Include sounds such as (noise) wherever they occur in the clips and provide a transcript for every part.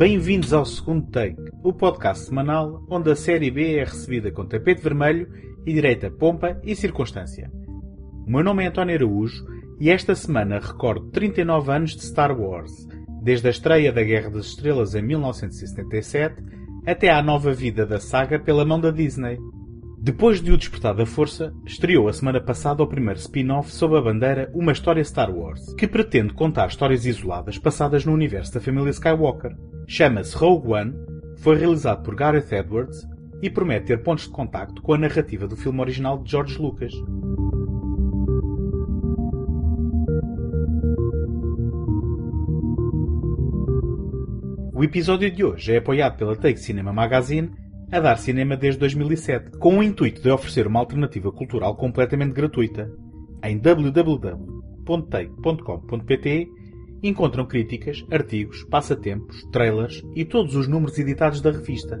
Bem-vindos ao segundo take, o podcast semanal onde a série B é recebida com tapete vermelho e direita pompa e circunstância. O meu nome é António Araújo e esta semana recordo 39 anos de Star Wars, desde a estreia da Guerra das Estrelas em 1977 até à nova vida da saga pela mão da Disney. Depois de O Despertar da Força, estreou a semana passada o primeiro spin-off sob a bandeira Uma História Star Wars, que pretende contar histórias isoladas passadas no universo da família Skywalker. Chama-se Rogue One, foi realizado por Gareth Edwards e promete ter pontos de contacto com a narrativa do filme original de George Lucas. O episódio de hoje é apoiado pela Take Cinema Magazine a dar cinema desde 2007, com o intuito de oferecer uma alternativa cultural completamente gratuita. Em www.take.com.pt encontram críticas, artigos, passatempos, trailers e todos os números editados da revista.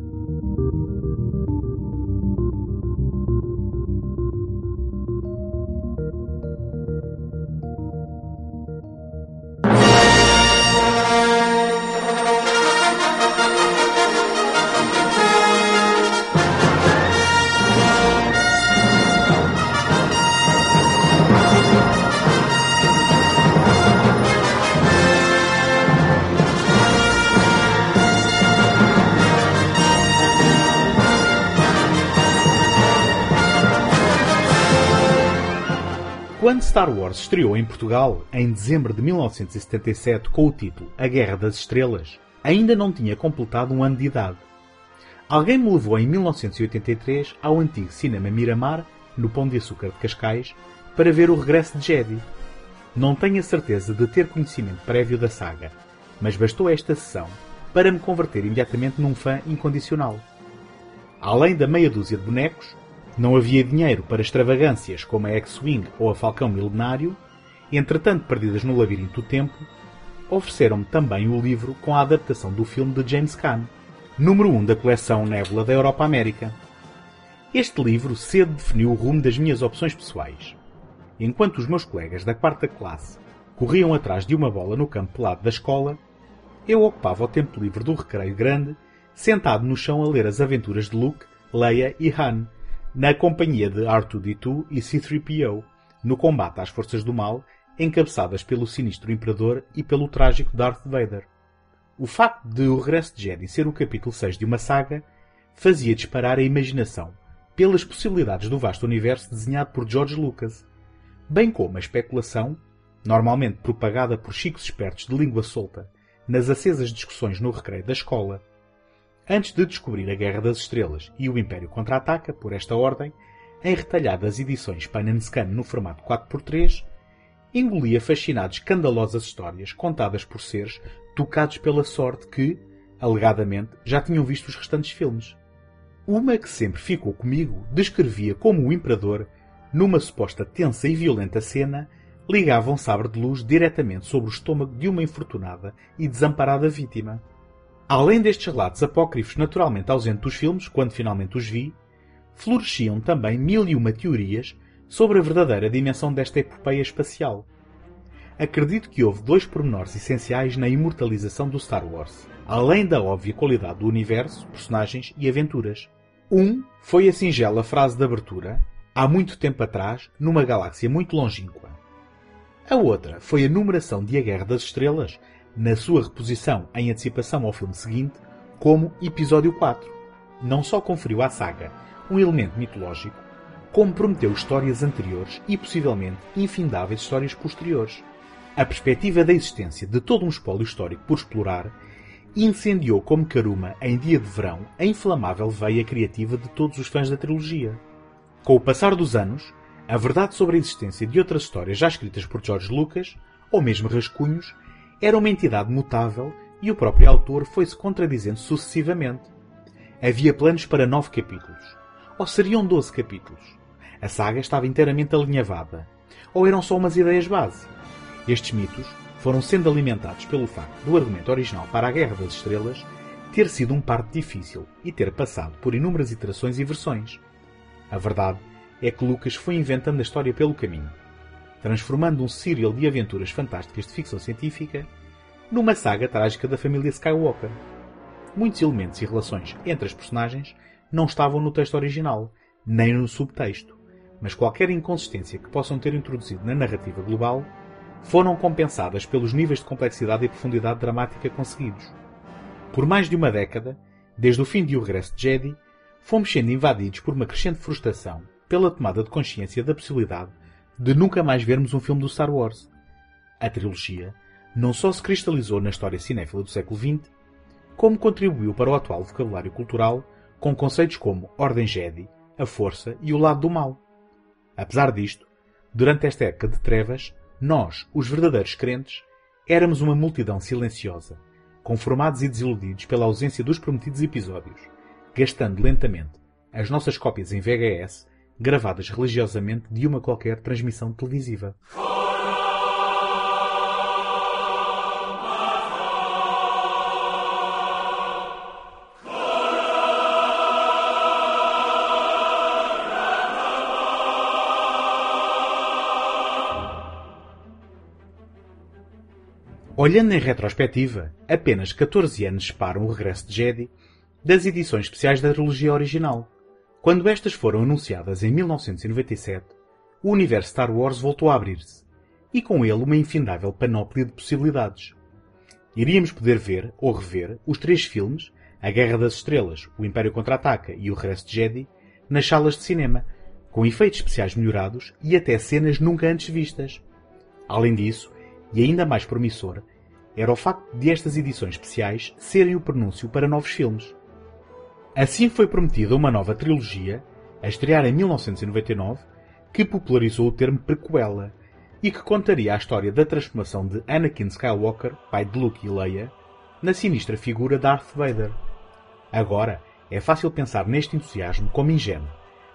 Quando Star Wars estreou em Portugal, em dezembro de 1977, com o título A Guerra das Estrelas, ainda não tinha completado um ano de idade. Alguém me levou em 1983 ao antigo cinema Miramar, no Pão de Açúcar de Cascais, para ver o regresso de Jedi. Não tenho a certeza de ter conhecimento prévio da saga, mas bastou esta sessão para me converter imediatamente num fã incondicional. Além da meia dúzia de bonecos, não havia dinheiro para extravagâncias como a X-Wing ou a Falcão Milenário, entretanto perdidas no labirinto do tempo, ofereceram-me também o livro com a adaptação do filme de James Caan, número 1 um da coleção Nebula da Europa América. Este livro cedo definiu o rumo das minhas opções pessoais. Enquanto os meus colegas da quarta classe corriam atrás de uma bola no campo pelado da escola, eu ocupava o tempo livre do recreio grande, sentado no chão a ler as aventuras de Luke, Leia e Han, na companhia de R2-D2 e C-3PO, no combate às forças do mal, encabeçadas pelo sinistro Imperador e pelo trágico Darth Vader. O facto de O Regresso de Jedi ser o capítulo 6 de uma saga fazia disparar a imaginação pelas possibilidades do vasto universo desenhado por George Lucas, bem como a especulação, normalmente propagada por chicos espertos de língua solta, nas acesas discussões no recreio da escola, antes de descobrir a Guerra das Estrelas e o Império Contra-Ataca, por esta ordem, em retalhadas edições pan and scan no formato 4x3, engolia fascinado escandalosas histórias contadas por seres tocados pela sorte que, alegadamente, já tinham visto os restantes filmes. Uma que sempre ficou comigo descrevia como o Imperador, numa suposta tensa e violenta cena, ligava um sabre de luz diretamente sobre o estômago de uma infortunada e desamparada vítima. Além destes relatos apócrifos naturalmente ausentes dos filmes, quando finalmente os vi, floresciam também mil e uma teorias sobre a verdadeira dimensão desta epopeia espacial. Acredito que houve dois pormenores essenciais na imortalização do Star Wars, além da óbvia qualidade do universo, personagens e aventuras. Um foi a singela frase de abertura, há muito tempo atrás, numa galáxia muito longínqua. A outra foi a numeração de A Guerra das Estrelas na sua reposição em antecipação ao filme seguinte, como Episódio 4. Não só conferiu à saga um elemento mitológico, como prometeu histórias anteriores e possivelmente infindáveis histórias posteriores. A perspectiva da existência de todo um espólio histórico por explorar incendiou como caruma em dia de verão a inflamável veia criativa de todos os fãs da trilogia. Com o passar dos anos, a verdade sobre a existência de outras histórias já escritas por George Lucas, ou mesmo rascunhos, era uma entidade mutável e o próprio autor foi-se contradizendo sucessivamente. Havia planos para nove capítulos. Ou seriam doze capítulos. A saga estava inteiramente alinhavada. Ou eram só umas ideias base. Estes mitos foram sendo alimentados pelo facto do argumento original para a Guerra das Estrelas ter sido um parto difícil e ter passado por inúmeras iterações e versões. A verdade é que Lucas foi inventando a história pelo caminho transformando um serial de aventuras fantásticas de ficção científica numa saga trágica da família Skywalker. muitos elementos e relações entre as personagens não estavam no texto original, nem no subtexto, mas qualquer inconsistência que possam ter introduzido na narrativa global foram compensadas pelos níveis de complexidade e profundidade dramática conseguidos. Por mais de uma década, desde o fim de O Regresso de Jedi, fomos sendo invadidos por uma crescente frustração pela tomada de consciência da possibilidade de nunca mais vermos um filme do Star Wars. A trilogia não só se cristalizou na história cinéfila do século XX, como contribuiu para o atual vocabulário cultural com conceitos como Ordem Jedi, a Força e o Lado do Mal. Apesar disto, durante esta época de trevas, nós, os verdadeiros crentes, éramos uma multidão silenciosa, conformados e desiludidos pela ausência dos prometidos episódios, gastando lentamente as nossas cópias em VHS, gravadas religiosamente de uma qualquer transmissão televisiva. Olhando em retrospectiva, apenas 14 anos separam o regresso de Jedi das edições especiais da trilogia original. Quando estas foram anunciadas em 1997, o universo Star Wars voltou a abrir-se, e com ele uma infindável panóplia de possibilidades. Iríamos poder ver ou rever os três filmes, A Guerra das Estrelas, O Império Contra-Ataca e O Regresso de Jedi, nas salas de cinema, com efeitos especiais melhorados e até cenas nunca antes vistas. Além disso, e ainda mais promissor, era o facto de estas edições especiais serem o prenúncio para novos filmes. Assim foi prometida uma nova trilogia, a estrear em 1999, que popularizou o termo prequela e que contaria a história da transformação de Anakin Skywalker, pai de Luke e Leia, na sinistra figura Darth Vader. Agora, é fácil pensar neste entusiasmo como ingênuo,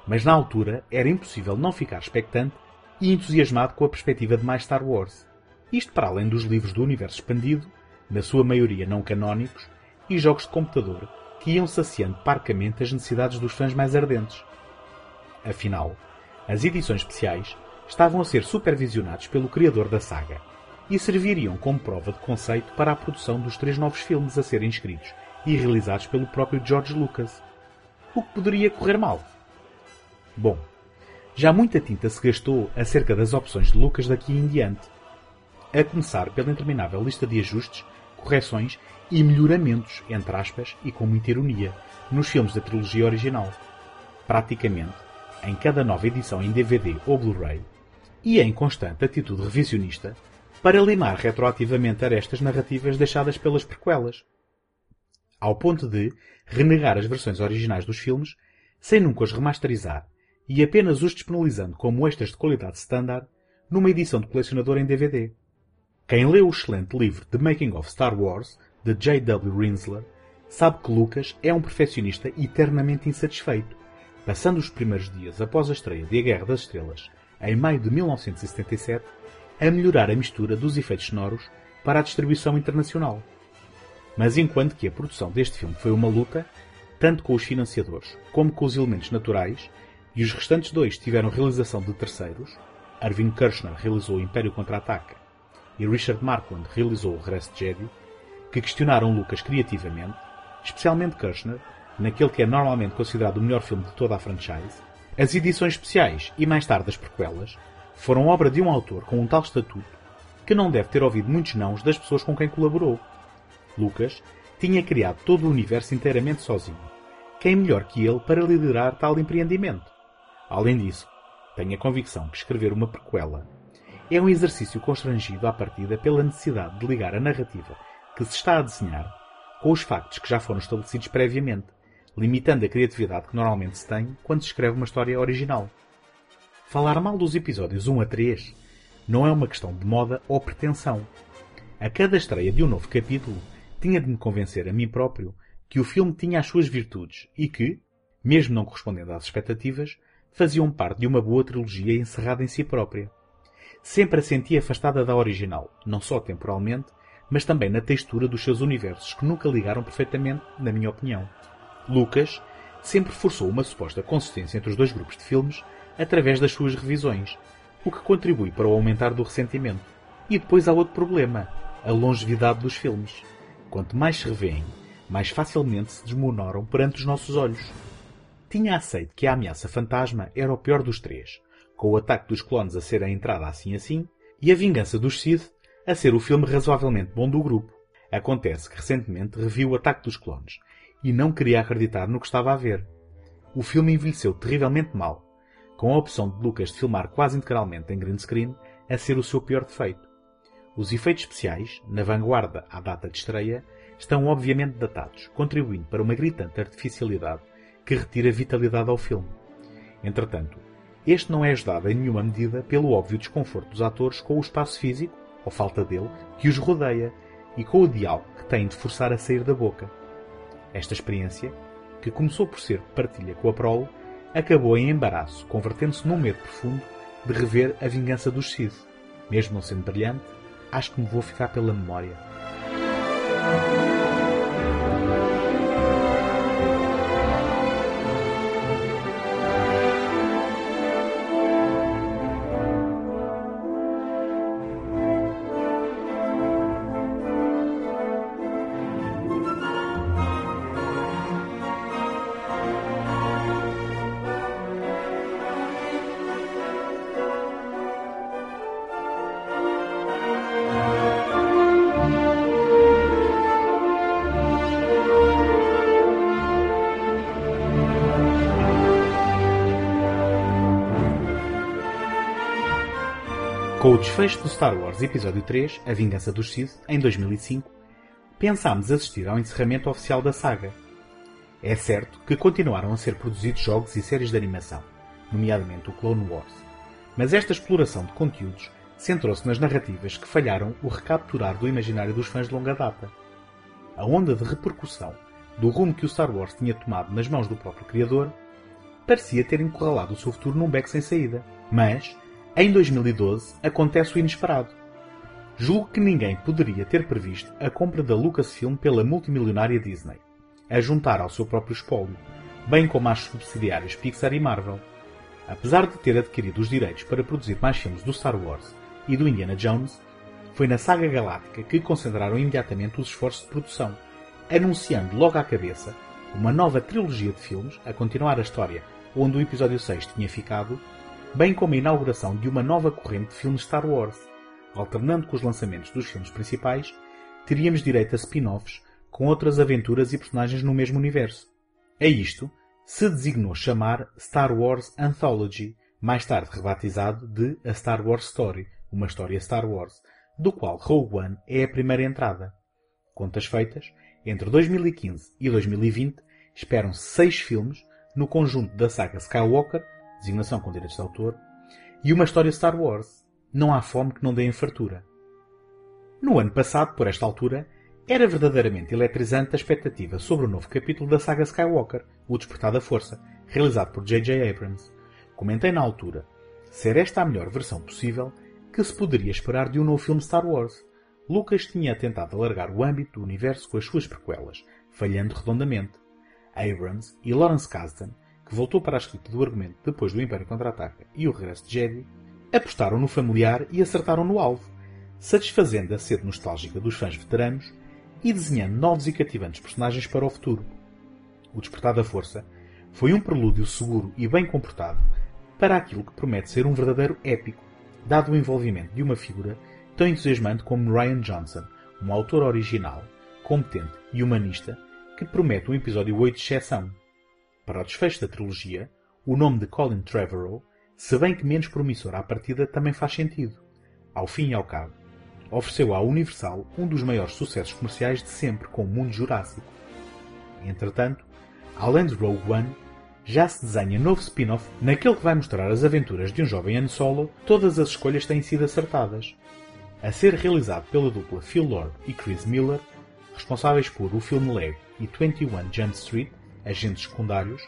mas na altura era impossível não ficar expectante e entusiasmado com a perspectiva de mais Star Wars. Isto para além dos livros do universo expandido, na sua maioria não canónicos, e jogos de computador que iam saciando parcamente as necessidades dos fãs mais ardentes. Afinal, as edições especiais estavam a ser supervisionados pelo criador da saga e serviriam como prova de conceito para a produção dos três novos filmes a serem escritos e realizados pelo próprio George Lucas. O que poderia correr mal? Bom, já muita tinta se gastou acerca das opções de Lucas daqui em diante a começar pela interminável lista de ajustes, correções e melhoramentos, entre aspas, e com muita ironia, nos filmes da trilogia original. Praticamente, em cada nova edição em DVD ou Blu-ray, e em constante atitude revisionista, para limar retroativamente arestas narrativas deixadas pelas prequelas. Ao ponto de renegar as versões originais dos filmes, sem nunca os remasterizar, e apenas os disponibilizando como extras de qualidade standard numa edição de colecionador em DVD. Quem leu o excelente livro The Making of Star Wars, de J.W. Rinsler, sabe que Lucas é um perfeccionista eternamente insatisfeito, passando os primeiros dias após a estreia de A Guerra das Estrelas, em maio de 1977, a melhorar a mistura dos efeitos sonoros para a distribuição internacional. Mas enquanto que a produção deste filme foi uma luta, tanto com os financiadores como com os elementos naturais, e os restantes dois tiveram realização de terceiros, Arvin Kirchner realizou o Império Contra-Ataca e Richard Marquand realizou o Regresso de Jedi, que questionaram Lucas criativamente, especialmente Kirchner, naquele que é normalmente considerado o melhor filme de toda a franchise, as edições especiais e mais tarde as prequelas foram obra de um autor com um tal estatuto que não deve ter ouvido muitos nãos das pessoas com quem colaborou. Lucas tinha criado todo o universo inteiramente sozinho. Quem melhor que ele para liderar tal empreendimento? Além disso, tenho a convicção que escrever uma prequela é um exercício constrangido à partida pela necessidade de ligar a narrativa que se está a desenhar com os factos que já foram estabelecidos previamente, limitando a criatividade que normalmente se tem quando se escreve uma história original. Falar mal dos episódios 1 a 3 não é uma questão de moda ou pretensão. A cada estreia de um novo capítulo, tinha de me convencer a mim próprio que o filme tinha as suas virtudes e que, mesmo não correspondendo às expectativas, faziam parte de uma boa trilogia encerrada em si própria sempre a senti afastada da original, não só temporalmente, mas também na textura dos seus universos, que nunca ligaram perfeitamente, na minha opinião. Lucas sempre forçou uma suposta consistência entre os dois grupos de filmes através das suas revisões, o que contribui para o aumentar do ressentimento. E depois há outro problema, a longevidade dos filmes. Quanto mais se revêem, mais facilmente se desmoronaram perante os nossos olhos. Tinha aceito que a ameaça fantasma era o pior dos três, com o ataque dos clones a ser a entrada assim assim, e a vingança dos Sith a ser o filme razoavelmente bom do grupo. Acontece que recentemente reviu o ataque dos clones e não queria acreditar no que estava a ver. O filme envelheceu terrivelmente mal, com a opção de Lucas de filmar quase integralmente em green screen a ser o seu pior defeito. Os efeitos especiais, na vanguarda à data de estreia, estão obviamente datados, contribuindo para uma gritante artificialidade que retira vitalidade ao filme. Entretanto, este não é ajudado em nenhuma medida pelo óbvio desconforto dos atores com o espaço físico, ou falta dele, que os rodeia e com o diálogo que têm de forçar a sair da boca. Esta experiência, que começou por ser partilha com a prole, acabou em embaraço, convertendo-se num medo profundo de rever a vingança dos Sith. Mesmo não sendo brilhante, acho que me vou ficar pela memória. Desfecho do Star Wars Episódio 3, A Vingança dos Sith, em 2005, pensámos assistir ao encerramento oficial da saga. É certo que continuaram a ser produzidos jogos e séries de animação, nomeadamente o Clone Wars, mas esta exploração de conteúdos centrou-se nas narrativas que falharam o recapturar do imaginário dos fãs de longa data. A onda de repercussão do rumo que o Star Wars tinha tomado nas mãos do próprio criador parecia ter encurralado o seu futuro num beco sem saída, mas em 2012, acontece o inesperado. Julgo que ninguém poderia ter previsto a compra da Lucasfilm pela multimilionária Disney, a juntar ao seu próprio espólio, bem como às subsidiárias Pixar e Marvel. Apesar de ter adquirido os direitos para produzir mais filmes do Star Wars e do Indiana Jones, foi na saga galáctica que concentraram imediatamente os esforços de produção, anunciando logo à cabeça uma nova trilogia de filmes a continuar a história onde o episódio 6 tinha ficado bem como a inauguração de uma nova corrente de filmes Star Wars. Alternando com os lançamentos dos filmes principais, teríamos direito a spin-offs com outras aventuras e personagens no mesmo universo. A isto se designou chamar Star Wars Anthology, mais tarde rebatizado de A Star Wars Story, uma história Star Wars, do qual Rogue One é a primeira entrada. Contas feitas, entre 2015 e 2020 esperam-se seis filmes no conjunto da saga Skywalker designação com direitos de autor, e uma história Star Wars. Não há fome que não dê fartura. No ano passado, por esta altura, era verdadeiramente eletrizante a expectativa sobre o novo capítulo da saga Skywalker, O Despertar da Força, realizado por J.J. Abrams. Comentei na altura, ser esta a melhor versão possível que se poderia esperar de um novo filme Star Wars. Lucas tinha tentado alargar o âmbito do universo com as suas prequelas, falhando redondamente. Abrams e Lawrence Kasdan que voltou para a escrita do argumento depois do Império Contra-Ataca e o regresso de Jedi, apostaram no familiar e acertaram no alvo, satisfazendo a sede nostálgica dos fãs veteranos e desenhando novos e cativantes personagens para o futuro. O Despertar da Força foi um prelúdio seguro e bem comportado para aquilo que promete ser um verdadeiro épico, dado o envolvimento de uma figura tão entusiasmante como Ryan Johnson, um autor original, competente e humanista que promete um episódio 8 de exceção. Para o desfecho da trilogia, o nome de Colin Trevorrow, se bem que menos promissor à partida, também faz sentido. Ao fim e ao cabo, ofereceu à Universal um dos maiores sucessos comerciais de sempre com o mundo jurássico. Entretanto, além de Rogue One, já se desenha novo spin-off naquele que vai mostrar as aventuras de um jovem Han Solo, todas as escolhas têm sido acertadas. A ser realizado pela dupla Phil Lord e Chris Miller, responsáveis por O Filme Lego e 21 Jump Street, agentes secundários,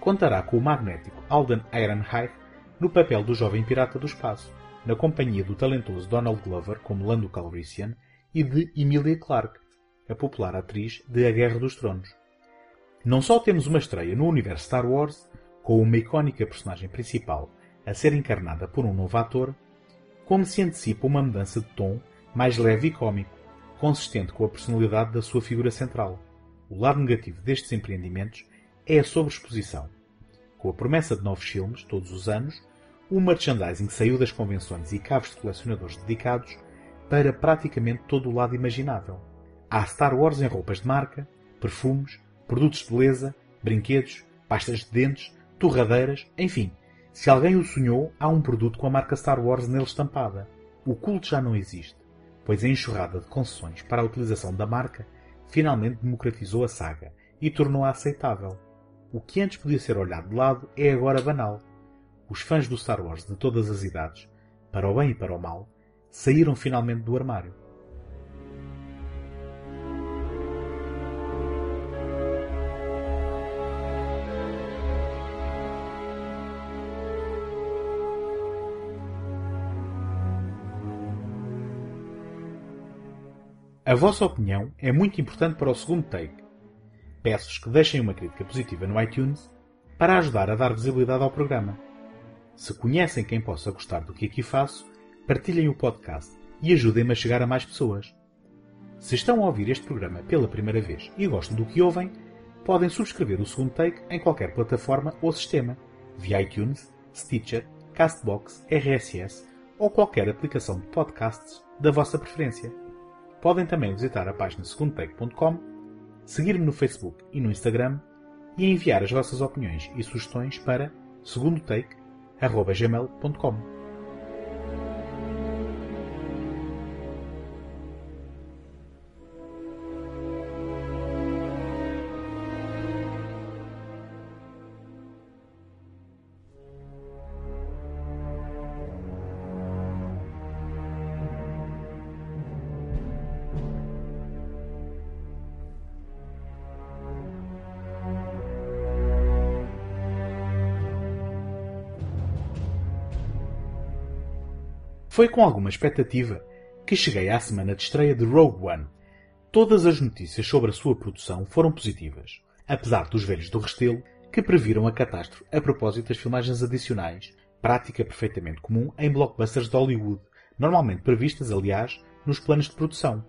contará com o magnético Alden Ehrenreich no papel do jovem pirata do espaço, na companhia do talentoso Donald Glover como Lando Calrissian e de Emilia Clarke, a popular atriz de A Guerra dos Tronos. Não só temos uma estreia no universo Star Wars, com uma icónica personagem principal a ser encarnada por um novo ator, como se antecipa uma mudança de tom mais leve e cômico, consistente com a personalidade da sua figura central. O lado negativo destes empreendimentos é a sobreexposição. Com a promessa de novos filmes, todos os anos, o merchandising saiu das convenções e cabos de colecionadores dedicados para praticamente todo o lado imaginável. Há Star Wars em roupas de marca, perfumes, produtos de beleza, brinquedos, pastas de dentes, torradeiras, enfim. Se alguém o sonhou, há um produto com a marca Star Wars nele estampada. O culto já não existe, pois a enxurrada de concessões para a utilização da marca finalmente democratizou a saga e tornou-a aceitável. O que antes podia ser olhado de lado é agora banal. Os fãs do Star Wars de todas as idades, para o bem e para o mal, saíram finalmente do armário. A vossa opinião é muito importante para o segundo take. Peço-vos que deixem uma crítica positiva no iTunes para ajudar a dar visibilidade ao programa. Se conhecem quem possa gostar do que aqui faço, partilhem o podcast e ajudem-me a chegar a mais pessoas. Se estão a ouvir este programa pela primeira vez e gostam do que ouvem, podem subscrever o segundo take em qualquer plataforma ou sistema, via iTunes, Stitcher, Castbox, RSS ou qualquer aplicação de podcasts da vossa preferência. Podem também visitar a página segundotake.com, seguir-me no Facebook e no Instagram e enviar as vossas opiniões e sugestões para segundotake.gmail.com. Foi com alguma expectativa que cheguei à semana de estreia de Rogue One. Todas as notícias sobre a sua produção foram positivas, apesar dos velhos do Restelo que previram a catástrofe a propósito das filmagens adicionais, prática perfeitamente comum em blockbusters de Hollywood, normalmente previstas, aliás, nos planos de produção.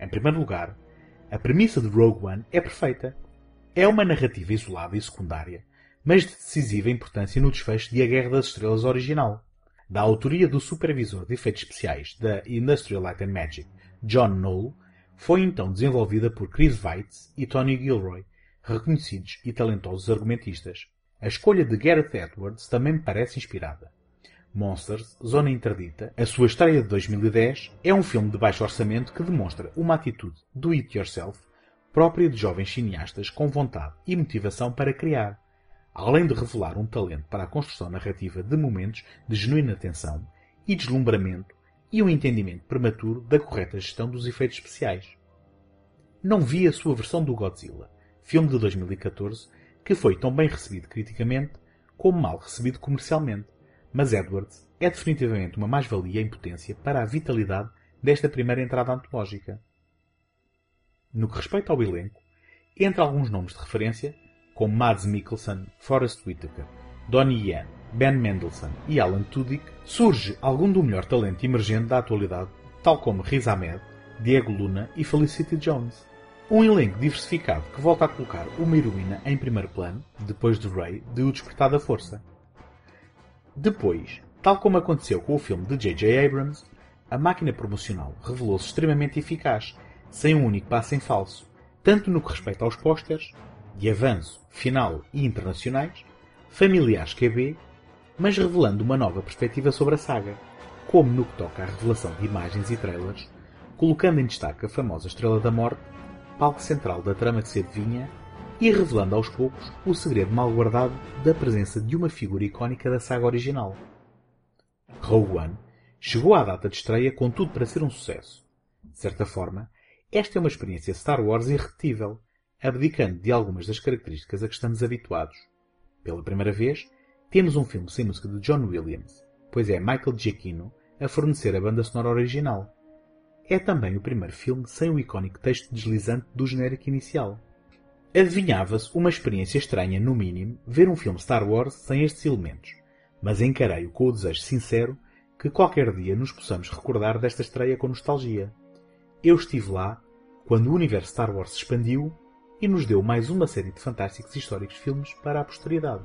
Em primeiro lugar, a premissa de Rogue One é perfeita. É uma narrativa isolada e secundária, mas de decisiva importância no desfecho de A Guerra das Estrelas original da autoria do supervisor de efeitos especiais da Industrial Light and Magic, John Knoll, foi então desenvolvida por Chris Weitz e Tony Gilroy, reconhecidos e talentosos argumentistas. A escolha de Gareth Edwards também me parece inspirada. Monsters, Zona Interdita, a sua estreia de 2010, é um filme de baixo orçamento que demonstra uma atitude do it yourself própria de jovens cineastas com vontade e motivação para criar além de revelar um talento para a construção narrativa de momentos de genuína tensão e deslumbramento e um entendimento prematuro da correta gestão dos efeitos especiais. Não vi a sua versão do Godzilla, filme de 2014, que foi tão bem recebido criticamente como mal recebido comercialmente, mas Edwards é definitivamente uma mais-valia em potência para a vitalidade desta primeira entrada antológica. No que respeita ao elenco, entre alguns nomes de referência, como Mads Mikkelsen, Forrest Whitaker, Donnie Yen, Ben Mendelsohn e Alan Tudyk, surge algum do melhor talento emergente da atualidade, tal como Riz Ahmed, Diego Luna e Felicity Jones. Um elenco diversificado que volta a colocar uma heroína em primeiro plano, depois de Ray, de O Despertar da Força. Depois, tal como aconteceu com o filme de J.J. Abrams, a máquina promocional revelou-se extremamente eficaz, sem um único passo em falso, tanto no que respeita aos pósteres, de avanço, final e internacionais, familiares QB, mas revelando uma nova perspectiva sobre a saga, como no que toca à revelação de imagens e trailers, colocando em destaque a famosa Estrela da Morte, palco central da trama que se adivinha, e revelando aos poucos o segredo mal guardado da presença de uma figura icónica da saga original. Rogue One chegou à data de estreia com tudo para ser um sucesso. De certa forma, esta é uma experiência Star Wars irrepetível, abdicando de algumas das características a que estamos habituados. Pela primeira vez, temos um filme sem música de John Williams, pois é Michael Giacchino a fornecer a banda sonora original. É também o primeiro filme sem o icónico texto deslizante do genérico inicial. Adivinhava-se uma experiência estranha, no mínimo, ver um filme Star Wars sem estes elementos, mas encarei-o com o desejo sincero que qualquer dia nos possamos recordar desta estreia com nostalgia. Eu estive lá quando o universo Star Wars se expandiu e nos deu mais uma série de fantásticos e históricos filmes para a posteridade.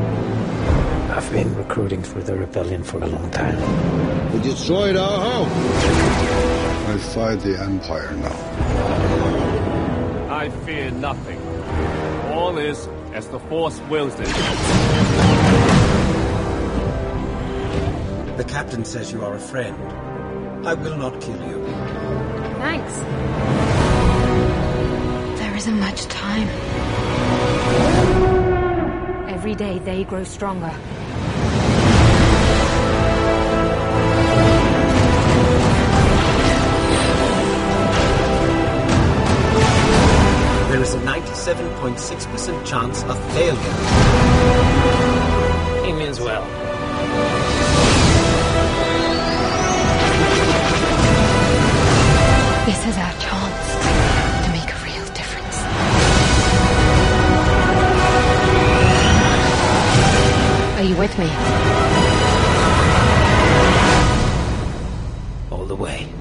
I've been recruiting for the rebellion for a long time. We destroyed our home. I fight the Empire now. I fear nothing. All is as the Force wills it. The captain says you are a friend. I will not kill you. Thanks. There isn't much time. Every day they grow stronger. 97.6% chance of failure. He means well. This is our chance to make a real difference. Are you with me? All the way.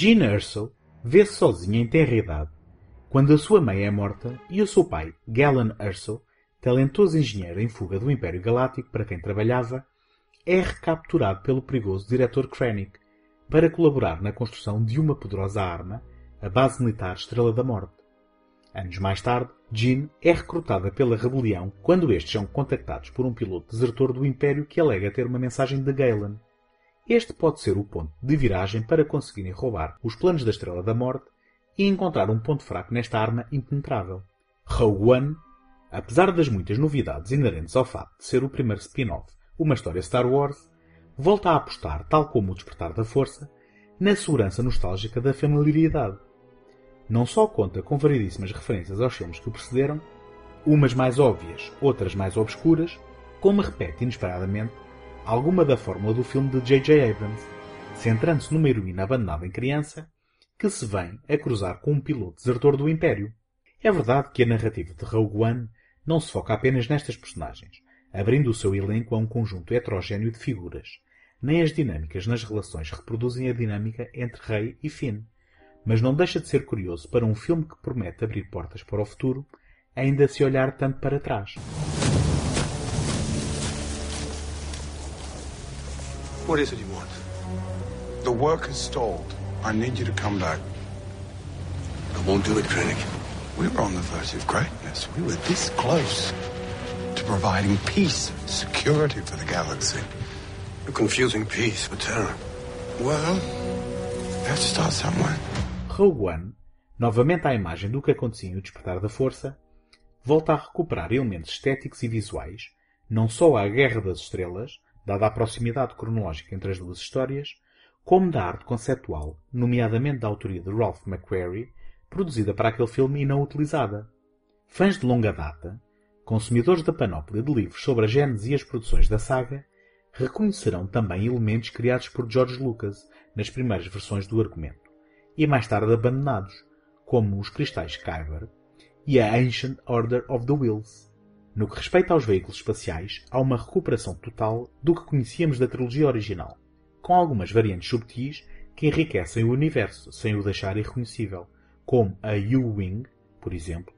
Jean Erso vê-se sozinha idade, quando a sua mãe é morta e o seu pai, Galen Erso, talentoso engenheiro em fuga do Império Galáctico para quem trabalhava, é recapturado pelo perigoso diretor Krennic para colaborar na construção de uma poderosa arma, a base militar Estrela da Morte. Anos mais tarde, Jean é recrutada pela rebelião quando estes são contactados por um piloto desertor do Império que alega ter uma mensagem de Galen. Este pode ser o ponto de viragem para conseguirem roubar os planos da Estrela da Morte e encontrar um ponto fraco nesta arma impenetrável. Rogue One, apesar das muitas novidades inerentes ao facto de ser o primeiro spin-off, uma história Star Wars, volta a apostar, tal como o Despertar da Força, na segurança nostálgica da familiaridade. Não só conta com variedíssimas referências aos filmes que o precederam, umas mais óbvias, outras mais obscuras, como repete inesperadamente alguma da fórmula do filme de J.J. Abrams, centrando-se numa heroína abandonada em criança que se vem a cruzar com um piloto desertor do Império. É verdade que a narrativa de Rogue One não se foca apenas nestas personagens, abrindo o seu elenco a um conjunto heterogéneo de figuras. Nem as dinâmicas nas relações reproduzem a dinâmica entre Rey e Finn. Mas não deixa de ser curioso para um filme que promete abrir portas para o futuro, ainda se olhar tanto para trás. What is it you want? The work is stalled. I need you to come back. I won't do it, Krennic. We were on the verge of greatness. We were this close to providing peace and security for the galaxy. You're confusing peace with terror. Well, we have to start somewhere. Rogue One, novamente à imagem do que acontecia em O Despertar da Força, volta a recuperar elementos estéticos e visuais, não só à Guerra das Estrelas, dada a proximidade cronológica entre as duas histórias, como da arte conceptual, nomeadamente da autoria de Ralph McQuarrie, produzida para aquele filme e não utilizada. Fãs de longa data, consumidores da panóplia de livros sobre a gênese e as produções da saga, reconhecerão também elementos criados por George Lucas nas primeiras versões do argumento, e mais tarde abandonados, como os cristais Kyber, e a Ancient Order of the Wheels. No que respeita aos veículos espaciais, há uma recuperação total do que conhecíamos da trilogia original, com algumas variantes subtis que enriquecem o universo sem o deixar irreconhecível, como a U-Wing, por exemplo,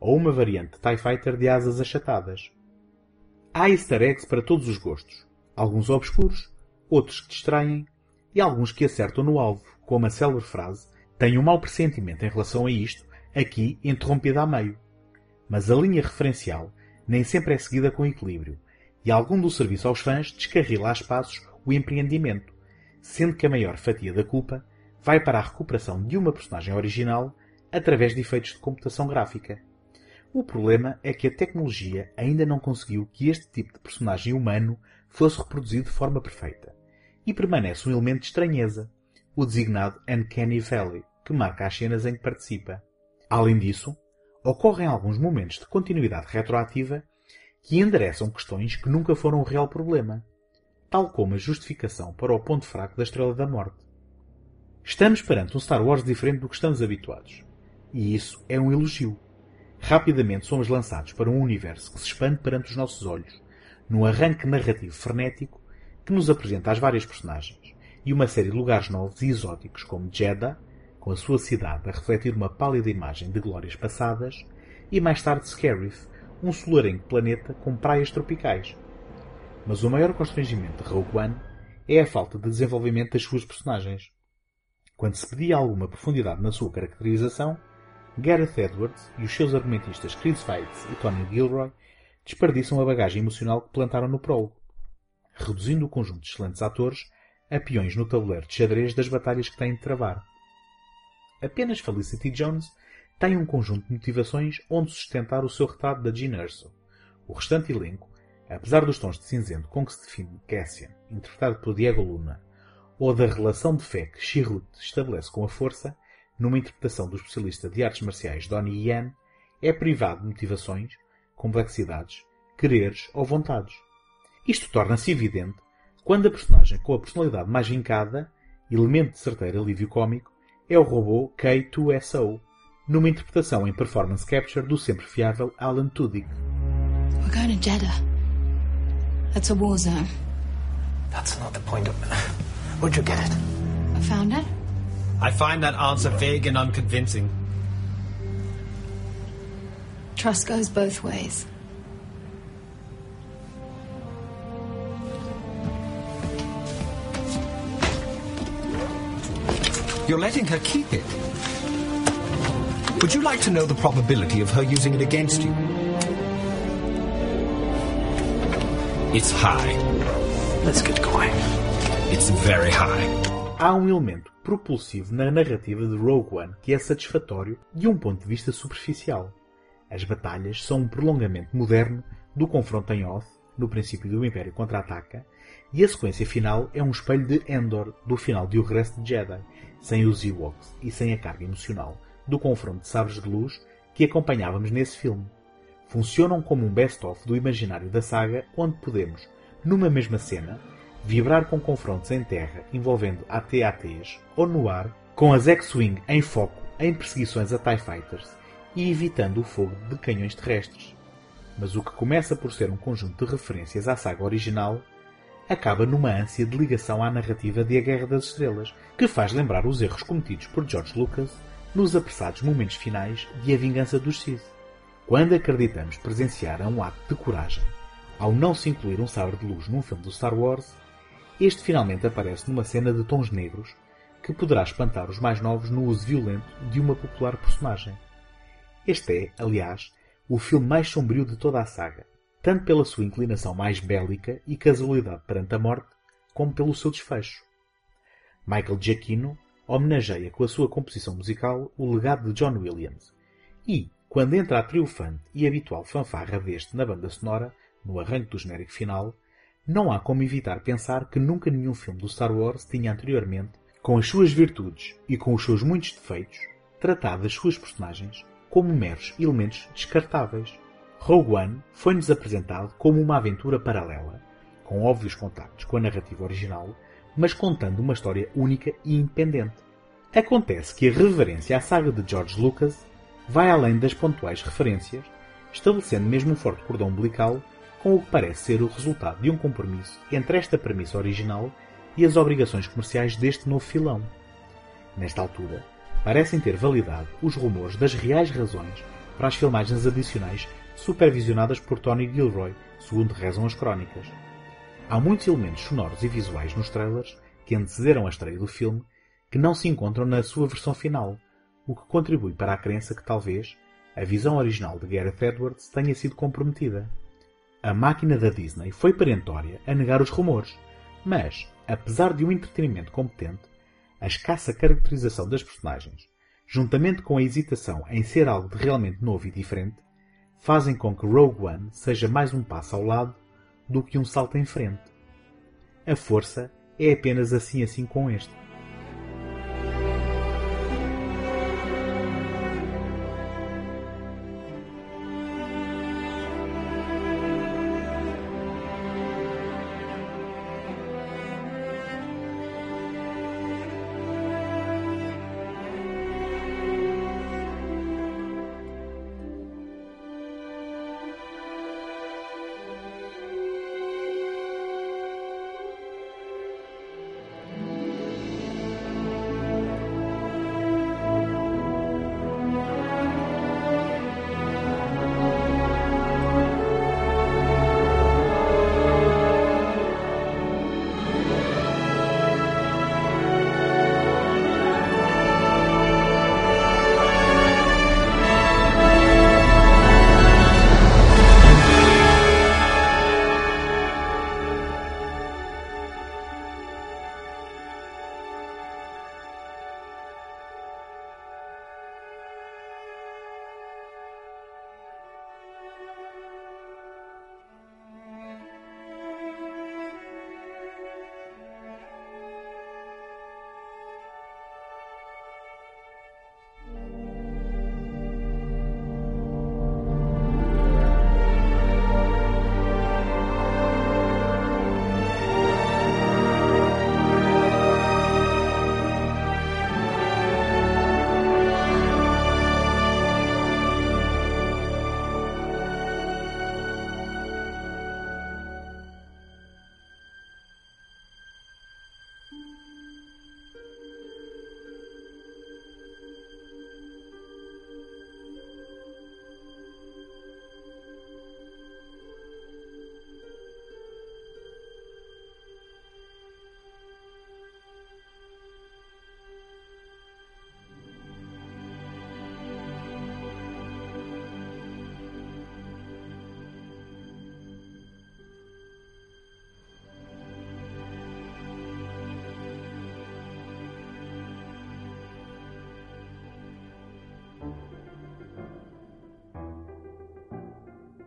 ou uma variante TIE Fighter de asas achatadas. Há easter eggs para todos os gostos, alguns obscuros, outros que distraem e alguns que acertam no alvo, como a célebre frase tenho um mau pressentimento em relação a isto, aqui interrompida a meio. Mas a linha referencial nem sempre é seguida com equilíbrio, e algum do serviço aos fãs descarrila a espaços o empreendimento, sendo que a maior fatia da culpa vai para a recuperação de uma personagem original através de efeitos de computação gráfica. O problema é que a tecnologia ainda não conseguiu que este tipo de personagem humano fosse reproduzido de forma perfeita, e permanece um elemento de estranheza, o designado Uncanny Valley, que marca as cenas em que participa. Além disso, ocorrem alguns momentos de continuidade retroativa que endereçam questões que nunca foram um real problema, tal como a justificação para o ponto fraco da Estrela da Morte. Estamos perante um Star Wars diferente do que estamos habituados, e isso é um elogio. Rapidamente somos lançados para um universo que se expande perante os nossos olhos, num arranque narrativo frenético que nos apresenta as várias personagens e uma série de lugares novos e exóticos como Jeddah, com a sua cidade a refletir uma pálida imagem de glórias passadas, e mais tarde Scarif, um solarengo planeta com praias tropicais. Mas o maior constrangimento de Rogue One é a falta de desenvolvimento das suas personagens. Quando se pedia alguma profundidade na sua caracterização, Gareth Edwards e os seus argumentistas Chris Weitz e Tony Gilroy desperdiçam a bagagem emocional que plantaram no prólogo, reduzindo o conjunto de excelentes atores a peões no tabuleiro de xadrez das batalhas que têm de travar. Apenas Felicity Jones tem um conjunto de motivações onde sustentar o seu retrato da Jean Erso. O restante elenco, apesar dos tons de cinzento com que se define Cassian, interpretado por Diego Luna, ou da relação de fé que Chirrut estabelece com a força, numa interpretação do especialista de artes marciais Donnie Yen, é privado de motivações, complexidades, quereres ou vontades. Isto torna-se evidente quando a personagem com a personalidade mais vincada, elemento de certeiro alívio cômico, é o robô K2SO, numa interpretação em performance capture do sempre fiável Alan Tudyk. We're going to Jeddah. That's a war zone. That's not the point of... (laughs) Where'd you get it? I found it. I find that answer vague and unconvincing. Trust goes both ways. You're letting her keep it. Would you like to know the probability of her using it against you? It's high. Let's get going. It's very high. Há um elemento propulsivo na narrativa de Rogue One que é satisfatório de um ponto de vista superficial. As batalhas são um prolongamento moderno do confronto em Hoth, no princípio do Império Contra-Ataca, e a sequência final é um espelho de Endor, do final de O Regresso de Jedi, sem os Ewoks e sem a carga emocional do confronto de sabres de luz que acompanhávamos nesse filme. Funcionam como um best-of do imaginário da saga, onde podemos, numa mesma cena, vibrar com confrontos em terra envolvendo AT-ATs ou no ar, com as X-Wing em foco em perseguições a TIE Fighters e evitando o fogo de canhões terrestres. Mas o que começa por ser um conjunto de referências à saga original acaba numa ânsia de ligação à narrativa de A Guerra das Estrelas, que faz lembrar os erros cometidos por George Lucas nos apressados momentos finais de A Vingança dos Sith. Quando acreditamos presenciar um ato de coragem ao não se incluir um sabre de luz num filme do Star Wars, este finalmente aparece numa cena de tons negros que poderá espantar os mais novos no uso violento de uma popular personagem. Este é, aliás, o filme mais sombrio de toda a saga, tanto pela sua inclinação mais bélica e casualidade perante a morte, como pelo seu desfecho. Michael Giacchino homenageia com a sua composição musical o legado de John Williams e, quando entra a triunfante e habitual fanfarra deste na banda sonora, no arranque do genérico final, não há como evitar pensar que nunca nenhum filme do Star Wars tinha anteriormente, com as suas virtudes e com os seus muitos defeitos, tratado as suas personagens como meros elementos descartáveis. Rogue One foi-nos apresentado como uma aventura paralela, com óbvios contactos com a narrativa original, mas contando uma história única e independente. Acontece que a reverência à saga de George Lucas vai além das pontuais referências, estabelecendo mesmo um forte cordão umbilical com o que parece ser o resultado de um compromisso entre esta premissa original e as obrigações comerciais deste novo filão. Nesta altura, parecem ter validado os rumores das reais razões para as filmagens adicionais supervisionadas por Tony Gilroy, segundo rezam as crónicas. Há muitos elementos sonoros e visuais nos trailers que antecederam a estreia do filme que não se encontram na sua versão final, o que contribui para a crença que talvez a visão original de Gareth Edwards tenha sido comprometida. A máquina da Disney foi perentória a negar os rumores, mas, apesar de um entretenimento competente, a escassa caracterização das personagens, juntamente com a hesitação em ser algo de realmente novo e diferente, fazem com que Rogue One seja mais um passo ao lado do que um salto em frente. A força é apenas assim assim com este.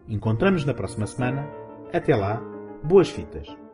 Encontramos na próxima semana. Até lá, boas fitas!